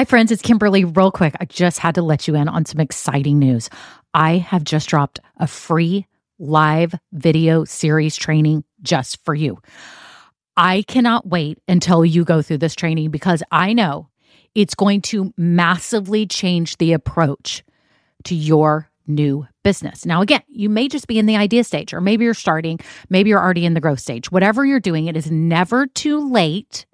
Hi, friends. It's Kimberly. Real quick, I just had to let you in on some exciting news. I have just dropped a free live video series training just for you. I cannot wait until you go through this training because I know it's going to massively change the approach to your new business. Now, again, you may just be in the idea stage, or maybe you're starting, maybe you're already in the growth stage. Whatever you're doing, it is never too late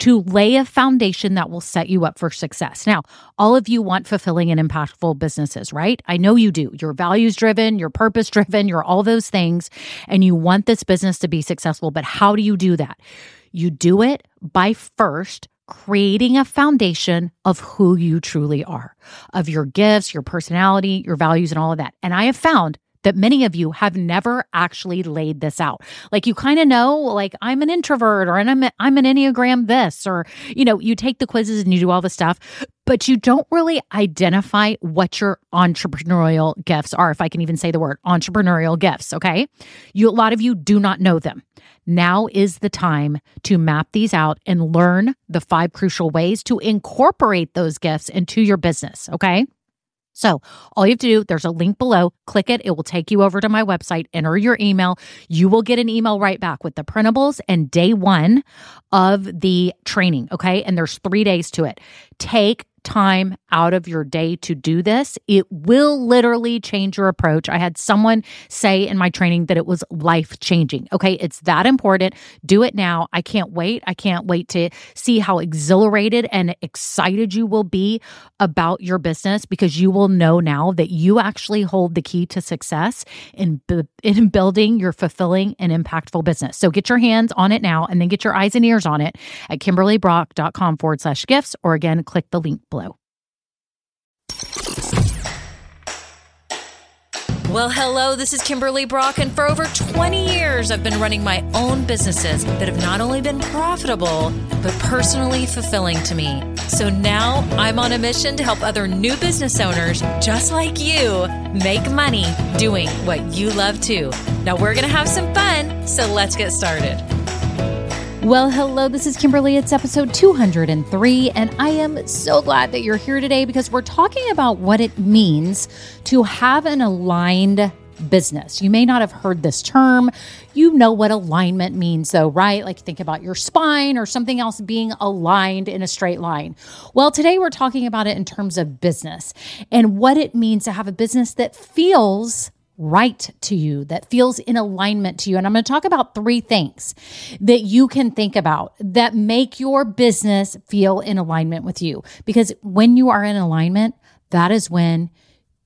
to lay a foundation that will set you up for success. Now, all of you want fulfilling and impactful businesses, right? I know you do. You're values driven, you're purpose driven, you're all those things, and you want this business to be successful. But how do you do that? You do it by first creating a foundation of who you truly are, of your gifts, your personality, your values, and all of that. And I have found that many of you have never actually laid this out. Like you kind of know, like I'm an introvert or I'm, I'm an Enneagram this, or, you know, you take the quizzes and you do all the stuff, but you don't really identify what your entrepreneurial gifts are, if I can even say the word entrepreneurial gifts. Okay. You, a lot of you do not know them. Now is the time to map these out and learn the five crucial ways to incorporate those gifts into your business. Okay. So all you have to do, there's a link below, click it. It will take you over to my website, enter your email. You will get an email right back with the printables and day one of the training. Okay. And there's three days to it. Take time out of your day to do this, it will literally change your approach. I had someone say in my training that it was life changing. Okay, it's that important. Do it now. I can't wait. I can't wait to see how exhilarated and excited you will be about your business because you will know now that you actually hold the key to success in in building your fulfilling and impactful business. So get your hands on it now and then get your eyes and ears on it at kimberlybrock.com forward slash gifts or again click the link below. Well, hello, this is Kimberly Brock, and for over 20 years, I've been running my own businesses that have not only been profitable, but personally fulfilling to me. So now I'm on a mission to help other new business owners just like you make money doing what you love to. Now we're going to have some fun, so let's get started. Well, hello, this is Kimberly. It's episode 203, and I am so glad that you're here today because we're talking about what it means to have an aligned business. You may not have heard this term. You know what alignment means, though, right? Like think about your spine or something else being aligned in a straight line. Well, today we're talking about it in terms of business and what it means to have a business that feels right to you, that feels in alignment to you. And I'm going to talk about three things that you can think about that make your business feel in alignment with you. Because when you are in alignment, that is when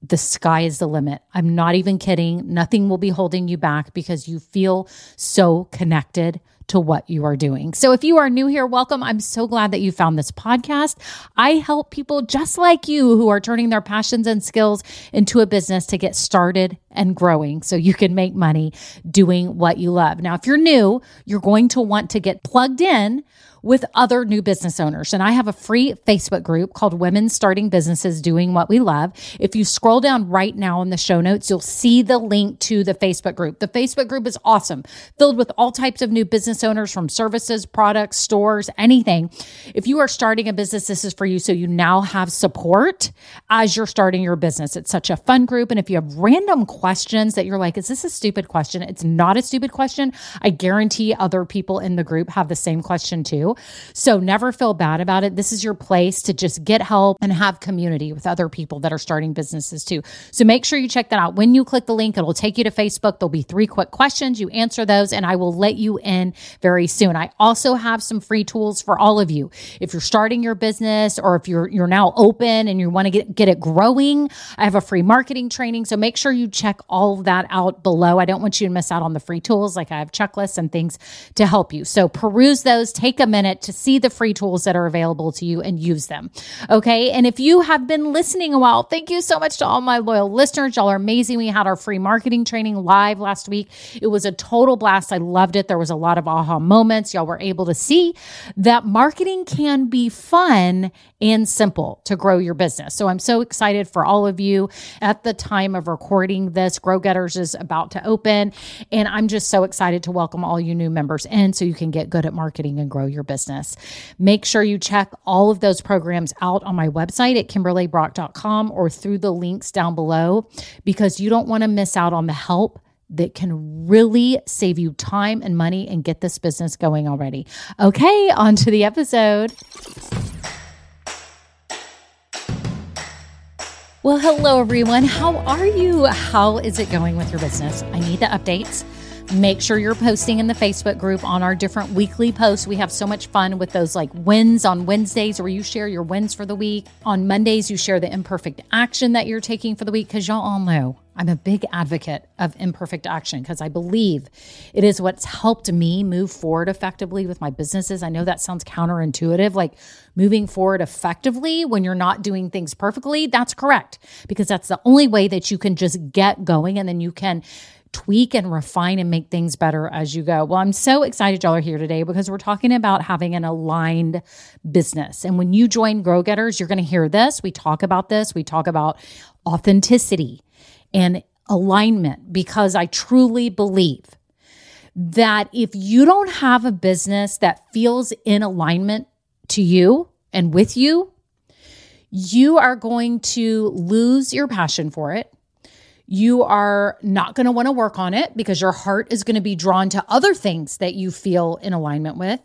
the sky is the limit. I'm not even kidding. Nothing will be holding you back because you feel so connected to what you are doing. So if you are new here, welcome. I'm so glad that you found this podcast. I help people just like you who are turning their passions and skills into a business to get started and growing so you can make money doing what you love. Now, if you're new, you're going to want to get plugged in with other new business owners. And I have a free Facebook group called Women Starting Businesses Doing What We Love. If you scroll down right now in the show notes, you'll see the link to the Facebook group. The Facebook group is awesome, filled with all types of new business owners from services, products, stores, anything. If you are starting a business, this is for you. So you now have support as you're starting your business. It's such a fun group. And if you have random questions that you're like, is this a stupid question? It's not a stupid question. I guarantee other people in the group have the same question too. So never feel bad about it. This is your place to just get help and have community with other people that are starting businesses too. So make sure you check that out. When you click the link, it'll take you to Facebook. There'll be three quick questions. You answer those and I will let you in very soon. I also have some free tools for all of you. If you're starting your business or if you're you're now open and you want to get get it growing, I have a free marketing training. So make sure you check all of that out below. I don't want you to miss out on the free tools like I have checklists and things to help you. So peruse those, take a minute minute to see the free tools that are available to you and use them. Okay. And if you have been listening a while, thank you so much to all my loyal listeners. Y'all are amazing. We had our free marketing training live last week. It was a total blast. I loved it. There was a lot of aha moments. Y'all were able to see that marketing can be fun and simple to grow your business. So I'm so excited for all of you at the time of recording this. Grow Getters is about to open, and I'm just so excited to welcome all you new members in so you can get good at marketing and grow your business business. Make sure you check all of those programs out on my website at kimberlybrock.com or through the links down below because you don't want to miss out on the help that can really save you time and money and get this business going already. Okay, on to the episode. Well, hello everyone. How are you? How is it going with your business? I need the updates. Make sure you're posting in the Facebook group on our different weekly posts. We have so much fun with those like wins on Wednesdays where you share your wins for the week. On Mondays, you share the imperfect action that you're taking for the week because y'all all know I'm a big advocate of imperfect action because I believe it is what's helped me move forward effectively with my businesses. I know that sounds counterintuitive, like moving forward effectively when you're not doing things perfectly. That's correct because that's the only way that you can just get going and then you can tweak and refine and make things better as you go. Well, I'm so excited y'all are here today because we're talking about having an aligned business. And when you join Grow Getters, you're going to hear this. We talk about this. We talk about authenticity and alignment because I truly believe that if you don't have a business that feels in alignment to you and with you, you are going to lose your passion for it. You are not going to want to work on it because your heart is going to be drawn to other things that you feel in alignment with.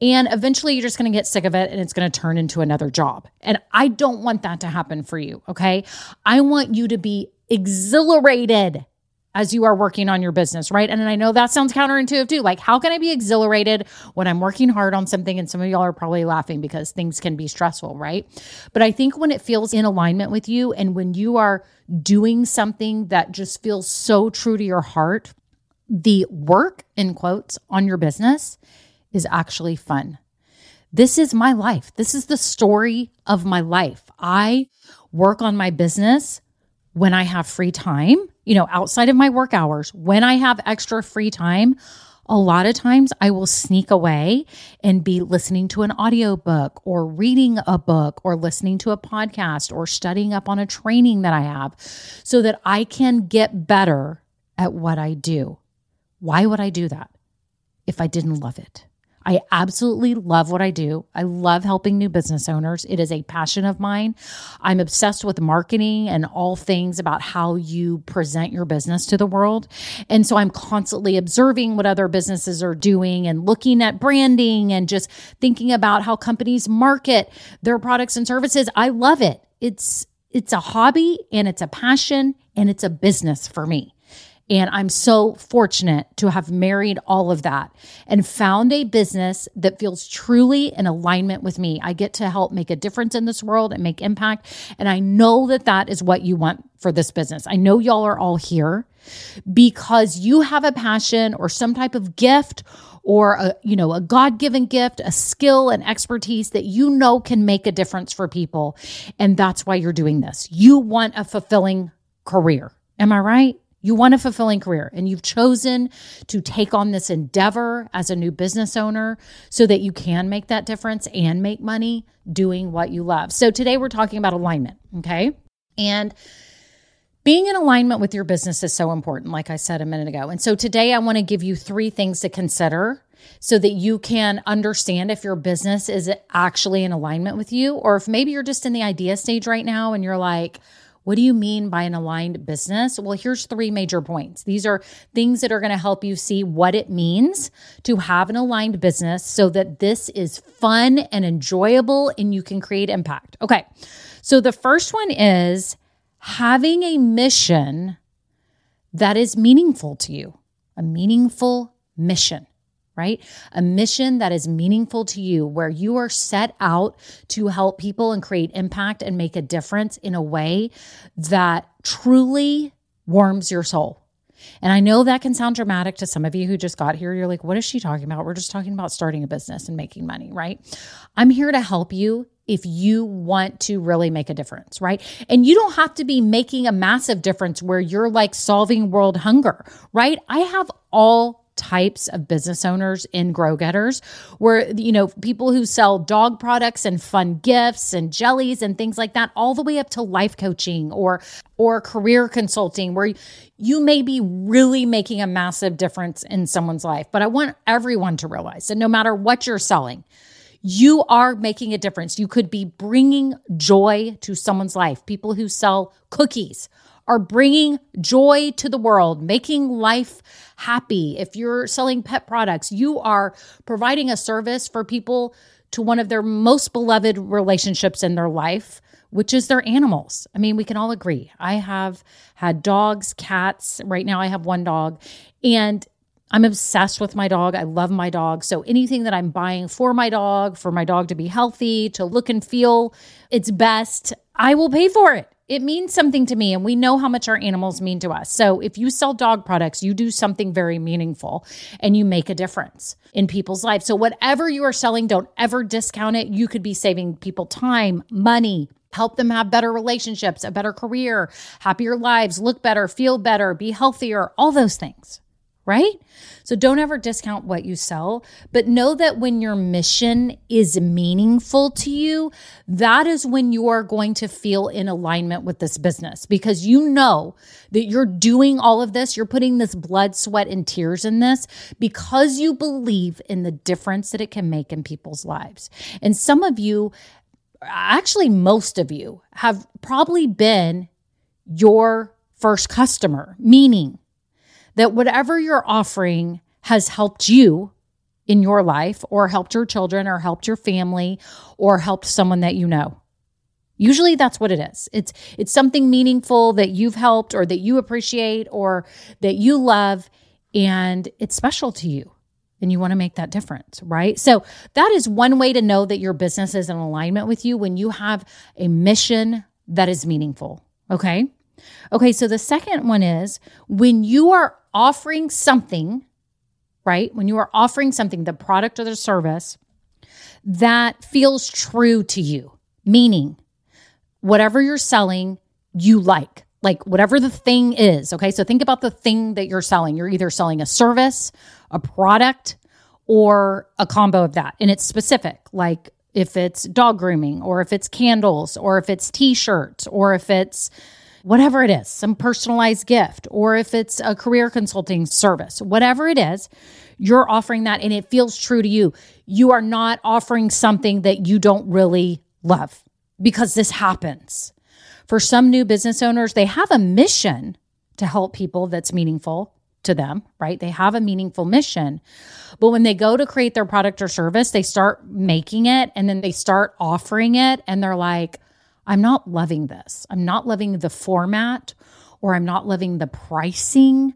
And eventually you're just going to get sick of it and it's going to turn into another job. And I don't want that to happen for you. Okay. I want you to be exhilarated as you are working on your business, right? And I know that sounds counterintuitive too. Like, how can I be exhilarated when I'm working hard on something? And some of y'all are probably laughing because things can be stressful, right? But I think when it feels in alignment with you and when you are doing something that just feels so true to your heart, the work, in quotes, on your business is actually fun. This is my life. This is the story of my life. I work on my business when I have free time, you know, outside of my work hours, when I have extra free time, a lot of times I will sneak away and be listening to an audiobook or reading a book or listening to a podcast or studying up on a training that I have so that I can get better at what I do. Why would I do that if I didn't love it? I absolutely love what I do. I love helping new business owners. It is a passion of mine. I'm obsessed with marketing and all things about how you present your business to the world. And so I'm constantly observing what other businesses are doing and looking at branding and just thinking about how companies market their products and services. I love it. It's it's a hobby and it's a passion and it's a business for me. And I'm so fortunate to have married all of that and found a business that feels truly in alignment with me. I get to help make a difference in this world and make impact. And I know that that is what you want for this business. I know y'all are all here because you have a passion or some type of gift or a you know a god-given gift a skill and expertise that you know can make a difference for people and that's why you're doing this you want a fulfilling career am i right you want a fulfilling career and you've chosen to take on this endeavor as a new business owner so that you can make that difference and make money doing what you love. So today we're talking about alignment, okay? And being in alignment with your business is so important, like I said a minute ago. And so today I want to give you three things to consider so that you can understand if your business is actually in alignment with you, or if maybe you're just in the idea stage right now and you're like, what do you mean by an aligned business? Well, here's three major points. These are things that are going to help you see what it means to have an aligned business so that this is fun and enjoyable and you can create impact. Okay. So the first one is having a mission that is meaningful to you, a meaningful mission right? A mission that is meaningful to you, where you are set out to help people and create impact and make a difference in a way that truly warms your soul. And I know that can sound dramatic to some of you who just got here. You're like, what is she talking about? We're just talking about starting a business and making money, right? I'm here to help you if you want to really make a difference, right? And you don't have to be making a massive difference where you're like solving world hunger, right? I have all types of business owners in Grow Getters, where, you know, people who sell dog products and fun gifts and jellies and things like that, all the way up to life coaching or, or career consulting, where you may be really making a massive difference in someone's life. But I want everyone to realize that no matter what you're selling, you are making a difference. You could be bringing joy to someone's life. People who sell cookies are bringing joy to the world, making life happy. If you're selling pet products, you are providing a service for people to one of their most beloved relationships in their life, which is their animals. I mean, we can all agree. I have had dogs, cats. Right now, I have one dog, and I'm obsessed with my dog. I love my dog. So anything that I'm buying for my dog, for my dog to be healthy, to look and feel its best, I will pay for it. It means something to me, and we know how much our animals mean to us. So, if you sell dog products, you do something very meaningful and you make a difference in people's lives. So, whatever you are selling, don't ever discount it. You could be saving people time, money, help them have better relationships, a better career, happier lives, look better, feel better, be healthier, all those things right? So don't ever discount what you sell, but know that when your mission is meaningful to you, that is when you are going to feel in alignment with this business because you know that you're doing all of this, you're putting this blood, sweat, and tears in this because you believe in the difference that it can make in people's lives. And some of you, actually, most of you, have probably been your first customer, meaning that whatever you're offering has helped you in your life or helped your children or helped your family or helped someone that you know. Usually that's what it is. It's it's something meaningful that you've helped or that you appreciate or that you love and it's special to you and you want to make that difference, right? So that is one way to know that your business is in alignment with you when you have a mission that is meaningful, okay? Okay, so the second one is when you are offering something, right? When you are offering something, the product or the service that feels true to you, meaning whatever you're selling, you like, like whatever the thing is. Okay. So think about the thing that you're selling. You're either selling a service, a product, or a combo of that. And it's specific, like if it's dog grooming, or if it's candles, or if it's t shirts, or if it's whatever it is, some personalized gift, or if it's a career consulting service, whatever it is, you're offering that and it feels true to you. You are not offering something that you don't really love because this happens. For some new business owners, they have a mission to help people that's meaningful to them, right? They have a meaningful mission. But when they go to create their product or service, they start making it and then they start offering it and they're like, I'm not loving this. I'm not loving the format or I'm not loving the pricing.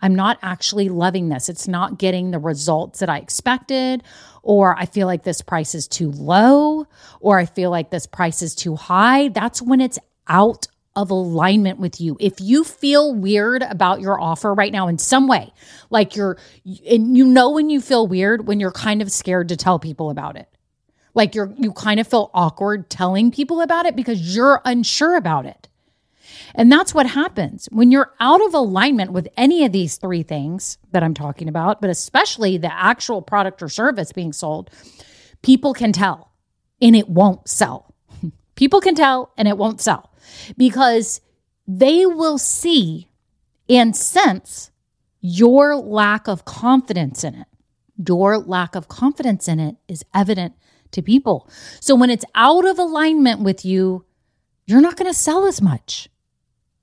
I'm not actually loving this. It's not getting the results that I expected, or I feel like this price is too low, or I feel like this price is too high. That's when it's out of alignment with you. If you feel weird about your offer right now in some way, like you're, and you know when you feel weird when you're kind of scared to tell people about it like you're you kind of feel awkward telling people about it because you're unsure about it. And that's what happens when you're out of alignment with any of these three things that I'm talking about, but especially the actual product or service being sold. People can tell and it won't sell. People can tell and it won't sell because they will see and sense your lack of confidence in it. Your lack of confidence in it is evident to people. So when it's out of alignment with you, you're not going to sell as much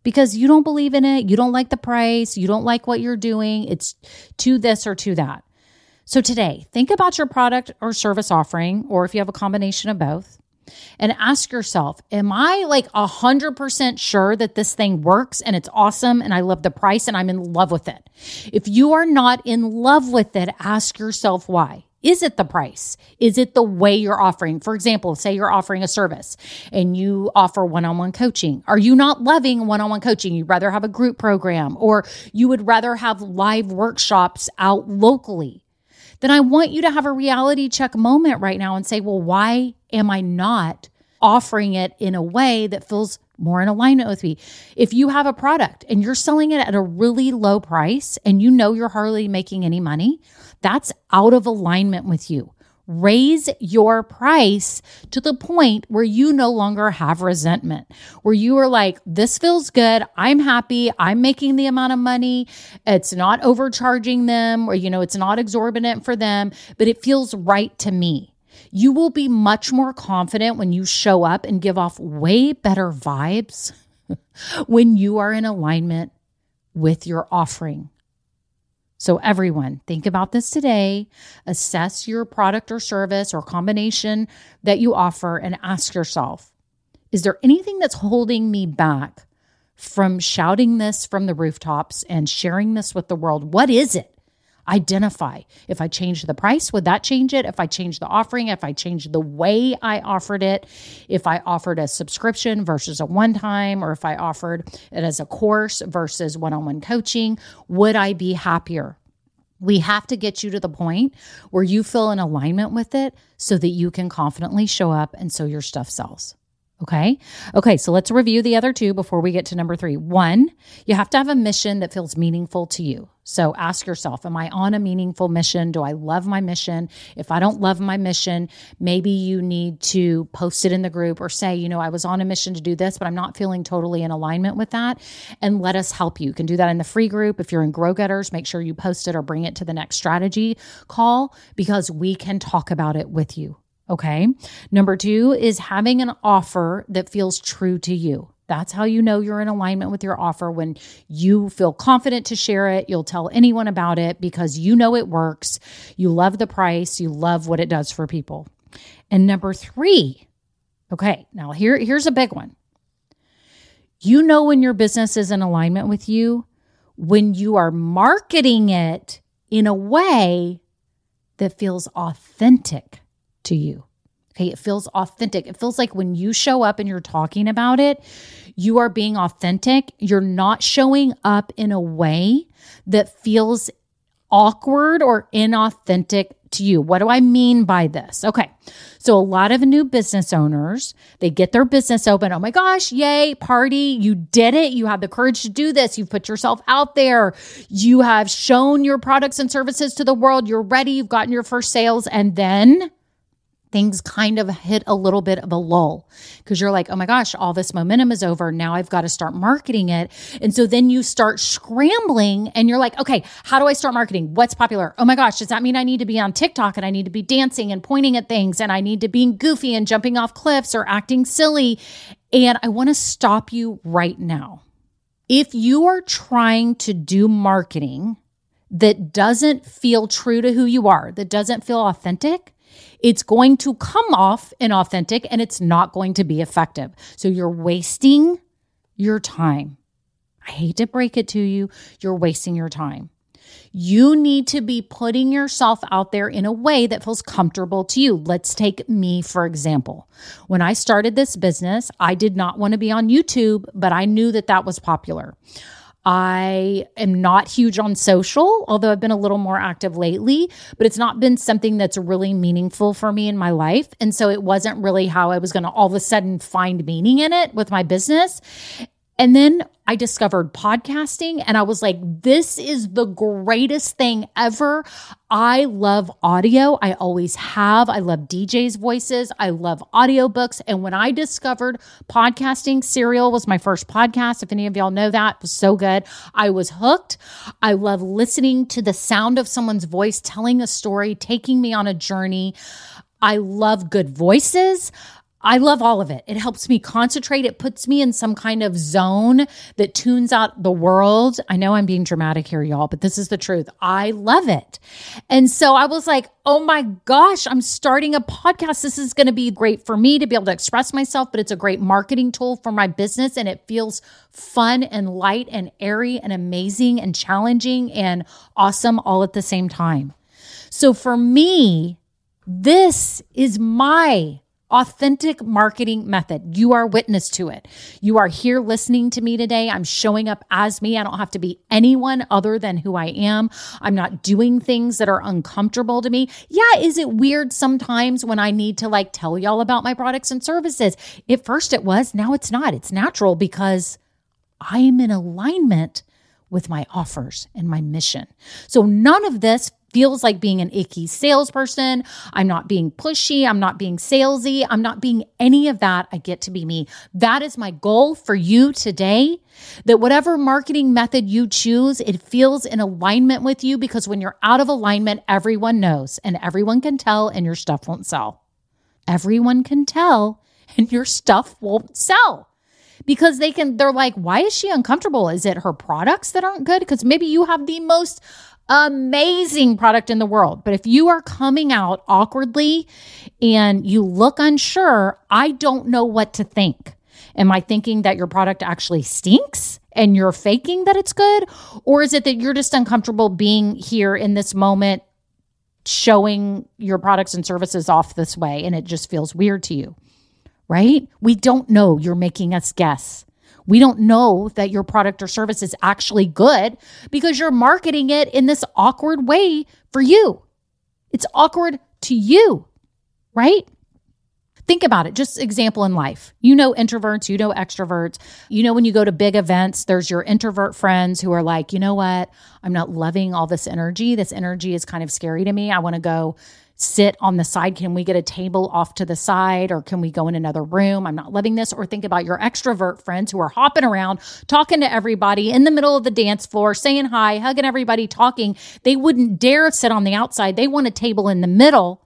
because you don't believe in it. You don't like the price. You don't like what you're doing. It's to this or to that. So today, think about your product or service offering, or if you have a combination of both, and ask yourself, am I like 100% sure that this thing works and it's awesome and I love the price and I'm in love with it? If you are not in love with it, ask yourself why. Is it the price? Is it the way you're offering? For example, say you're offering a service and you offer one on one coaching. Are you not loving one on one coaching? You'd rather have a group program or you would rather have live workshops out locally. Then I want you to have a reality check moment right now and say, well, why am I not offering it in a way that feels more in alignment with me. If you have a product and you're selling it at a really low price and you know you're hardly making any money, that's out of alignment with you. Raise your price to the point where you no longer have resentment, where you are like, this feels good. I'm happy. I'm making the amount of money. It's not overcharging them, or, you know, it's not exorbitant for them, but it feels right to me. You will be much more confident when you show up and give off way better vibes when you are in alignment with your offering. So, everyone, think about this today. Assess your product or service or combination that you offer and ask yourself Is there anything that's holding me back from shouting this from the rooftops and sharing this with the world? What is it? Identify. If I change the price, would that change it? If I change the offering, if I change the way I offered it, if I offered a subscription versus a one time, or if I offered it as a course versus one on one coaching, would I be happier? We have to get you to the point where you feel in alignment with it so that you can confidently show up and so your stuff sells. Okay. Okay. So let's review the other two before we get to number three. One, you have to have a mission that feels meaningful to you. So ask yourself, am I on a meaningful mission? Do I love my mission? If I don't love my mission, maybe you need to post it in the group or say, you know, I was on a mission to do this, but I'm not feeling totally in alignment with that. And let us help you. You can do that in the free group. If you're in Grow Getters, make sure you post it or bring it to the next strategy call because we can talk about it with you. Okay. Number two is having an offer that feels true to you. That's how you know you're in alignment with your offer when you feel confident to share it. You'll tell anyone about it because you know it works. You love the price, you love what it does for people. And number three, okay, now here, here's a big one. You know when your business is in alignment with you when you are marketing it in a way that feels authentic to you. Okay. It feels authentic. It feels like when you show up and you're talking about it, you are being authentic. You're not showing up in a way that feels awkward or inauthentic to you. What do I mean by this? Okay. So a lot of new business owners, they get their business open. Oh my gosh, yay, party. You did it. You have the courage to do this. You've put yourself out there. You have shown your products and services to the world. You're ready. You've gotten your first sales. And then things kind of hit a little bit of a lull because you're like, oh my gosh, all this momentum is over. Now I've got to start marketing it. And so then you start scrambling and you're like, okay, how do I start marketing? What's popular? Oh my gosh, does that mean I need to be on TikTok and I need to be dancing and pointing at things and I need to be goofy and jumping off cliffs or acting silly? And I want to stop you right now. If you are trying to do marketing that doesn't feel true to who you are, that doesn't feel authentic, it's going to come off inauthentic and it's not going to be effective. So you're wasting your time. I hate to break it to you, you're wasting your time. You need to be putting yourself out there in a way that feels comfortable to you. Let's take me, for example. When I started this business, I did not want to be on YouTube, but I knew that that was popular. I am not huge on social, although I've been a little more active lately, but it's not been something that's really meaningful for me in my life. And so it wasn't really how I was going to all of a sudden find meaning in it with my business. And then I discovered podcasting and I was like, this is the greatest thing ever. I love audio. I always have. I love DJs' voices. I love audiobooks. And when I discovered podcasting, Serial was my first podcast. If any of y'all know that, it was so good. I was hooked. I love listening to the sound of someone's voice telling a story, taking me on a journey. I love good voices. I love all of it. It helps me concentrate. It puts me in some kind of zone that tunes out the world. I know I'm being dramatic here, y'all, but this is the truth. I love it. And so I was like, oh my gosh, I'm starting a podcast. This is going to be great for me to be able to express myself, but it's a great marketing tool for my business. And it feels fun and light and airy and amazing and challenging and awesome all at the same time. So for me, this is my authentic marketing method. You are witness to it. You are here listening to me today. I'm showing up as me. I don't have to be anyone other than who I am. I'm not doing things that are uncomfortable to me. Yeah, is it weird sometimes when I need to like tell y'all about my products and services? At first it was, now it's not. It's natural because I'm in alignment with my offers and my mission. So none of this feels like being an icky salesperson. I'm not being pushy. I'm not being salesy. I'm not being any of that. I get to be me. That is my goal for you today. That whatever marketing method you choose, it feels in alignment with you because when you're out of alignment, everyone knows and everyone can tell and your stuff won't sell. everyone can tell and your stuff won't sell because they can they're like why is she uncomfortable is it her products that aren't good because maybe you have the most amazing product in the world but if you are coming out awkwardly and you look unsure i don't know what to think am i thinking that your product actually stinks and you're faking that it's good or is it that you're just uncomfortable being here in this moment showing your products and services off this way and it just feels weird to you right? We don't know. You're making us guess. We don't know that your product or service is actually good because you're marketing it in this awkward way for you. It's awkward to you, right? Think about it. Just example in life. You know introverts, you know extroverts. You know when you go to big events, there's your introvert friends who are like, "You know what? I'm not loving all this energy. This energy is kind of scary to me. I want to go sit on the side? Can we get a table off to the side or can we go in another room? I'm not loving this. Or think about your extrovert friends who are hopping around, talking to everybody in the middle of the dance floor, saying hi, hugging everybody, talking. They wouldn't dare sit on the outside. They want a table in the middle.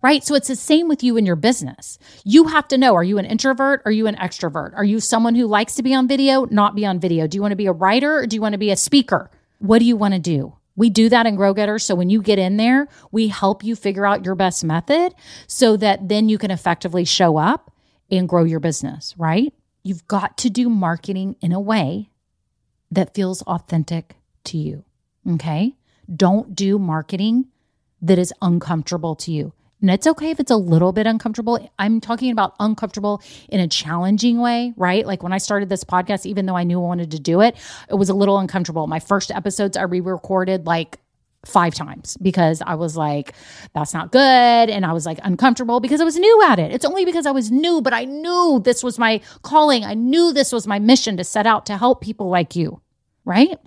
Right. So it's the same with you in your business. You have to know are you an introvert? Are you an extrovert? Are you someone who likes to be on video, not be on video? Do you want to be a writer or do you want to be a speaker? What do you want to do? We do that in Grow Getters. So when you get in there, we help you figure out your best method so that then you can effectively show up and grow your business, right? You've got to do marketing in a way that feels authentic to you. Okay. Don't do marketing that is uncomfortable to you. And it's okay if it's a little bit uncomfortable. I'm talking about uncomfortable in a challenging way, right? Like when I started this podcast, even though I knew I wanted to do it, it was a little uncomfortable. My first episodes I re recorded like five times because I was like, that's not good. And I was like uncomfortable because I was new at it. It's only because I was new, but I knew this was my calling. I knew this was my mission to set out to help people like you, right?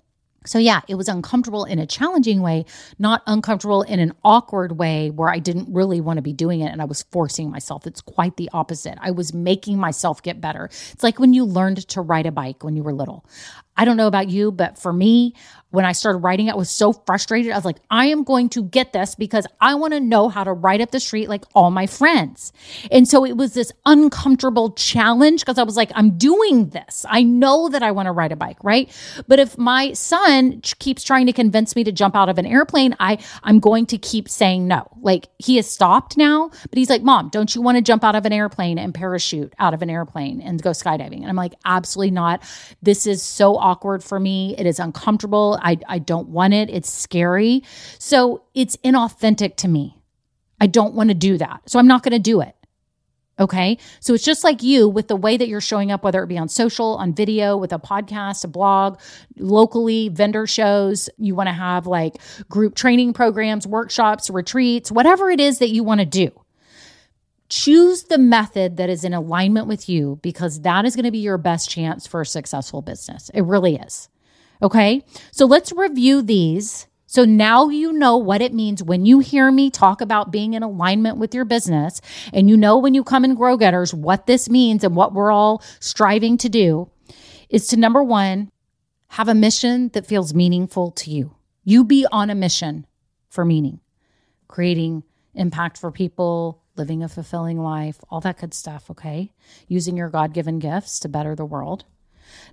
So, yeah, it was uncomfortable in a challenging way, not uncomfortable in an awkward way where I didn't really want to be doing it and I was forcing myself. It's quite the opposite. I was making myself get better. It's like when you learned to ride a bike when you were little. I don't know about you, but for me, when I started riding, I was so frustrated. I was like, I am going to get this because I want to know how to ride up the street like all my friends. And so it was this uncomfortable challenge because I was like, I'm doing this. I know that I want to ride a bike, right? But if my son keeps trying to convince me to jump out of an airplane, I I'm going to keep saying no. Like he has stopped now, but he's like, "Mom, don't you want to jump out of an airplane and parachute out of an airplane and go skydiving?" And I'm like, "Absolutely not. This is so awkward for me. It is uncomfortable. I, I don't want it. It's scary. So it's inauthentic to me. I don't want to do that. So I'm not going to do it. Okay. So it's just like you with the way that you're showing up, whether it be on social, on video, with a podcast, a blog, locally, vendor shows. You want to have like group training programs, workshops, retreats, whatever it is that you want to do. Choose the method that is in alignment with you because that is going to be your best chance for a successful business. It really is. Okay. So let's review these. So now you know what it means when you hear me talk about being in alignment with your business and you know when you come in Grow Getters what this means and what we're all striving to do is to number one, have a mission that feels meaningful to you. You be on a mission for meaning, creating impact for people, living a fulfilling life, all that good stuff, okay? Using your God given gifts to better the world.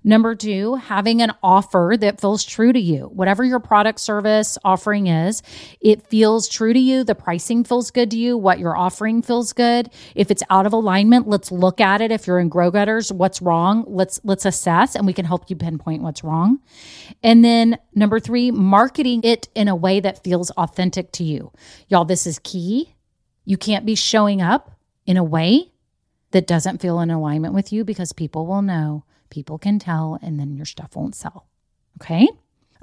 Number two, having an offer that feels true to you. Whatever your product service offering is, it feels true to you. The pricing feels good to you. What you're offering feels good. If it's out of alignment, let's look at it. If you're in Grow Getters, what's wrong? Let's let's assess and we can help you pinpoint what's wrong. And then number three, marketing it in a way that feels authentic to you. Y'all, this is key. You can't be showing up in a way that doesn't feel in alignment with you because people will know, people can tell, and then your stuff won't sell. Okay.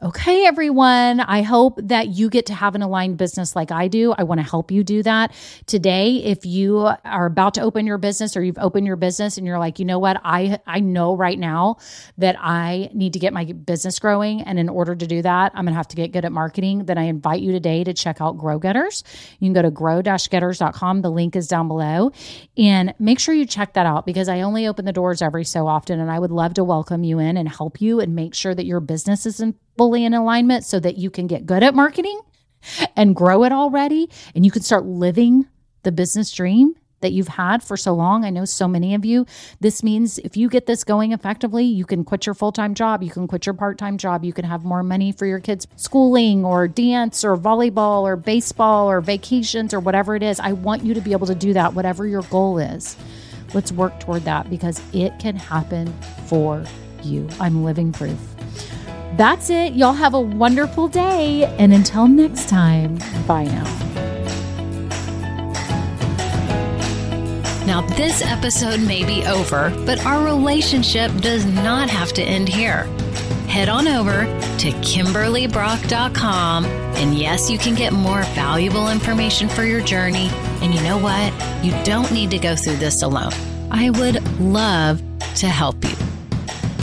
Okay, everyone. I hope that you get to have an aligned business like I do. I want to help you do that. Today, if you are about to open your business or you've opened your business and you're like, you know what, I, I know right now that I need to get my business growing. And in order to do that, I'm going to have to get good at marketing. Then I invite you today to check out Grow Getters. You can go to grow getters.com. The link is down below. And make sure you check that out because I only open the doors every so often. And I would love to welcome you in and help you and make sure that your business is in fully in alignment so that you can get good at marketing and grow it already and you can start living the business dream that you've had for so long. I know so many of you. This means if you get this going effectively, you can quit your full time job, you can quit your part time job, you can have more money for your kids' schooling or dance or volleyball or baseball or vacations or whatever it is. I want you to be able to do that, whatever your goal is. Let's work toward that because it can happen for you. I'm living proof. That's it. Y'all have a wonderful day. And until next time, bye now. Now, this episode may be over, but our relationship does not have to end here. Head on over to KimberlyBrock.com, and yes, you can get more valuable information for your journey. And you know what? You don't need to go through this alone. I would love to help you.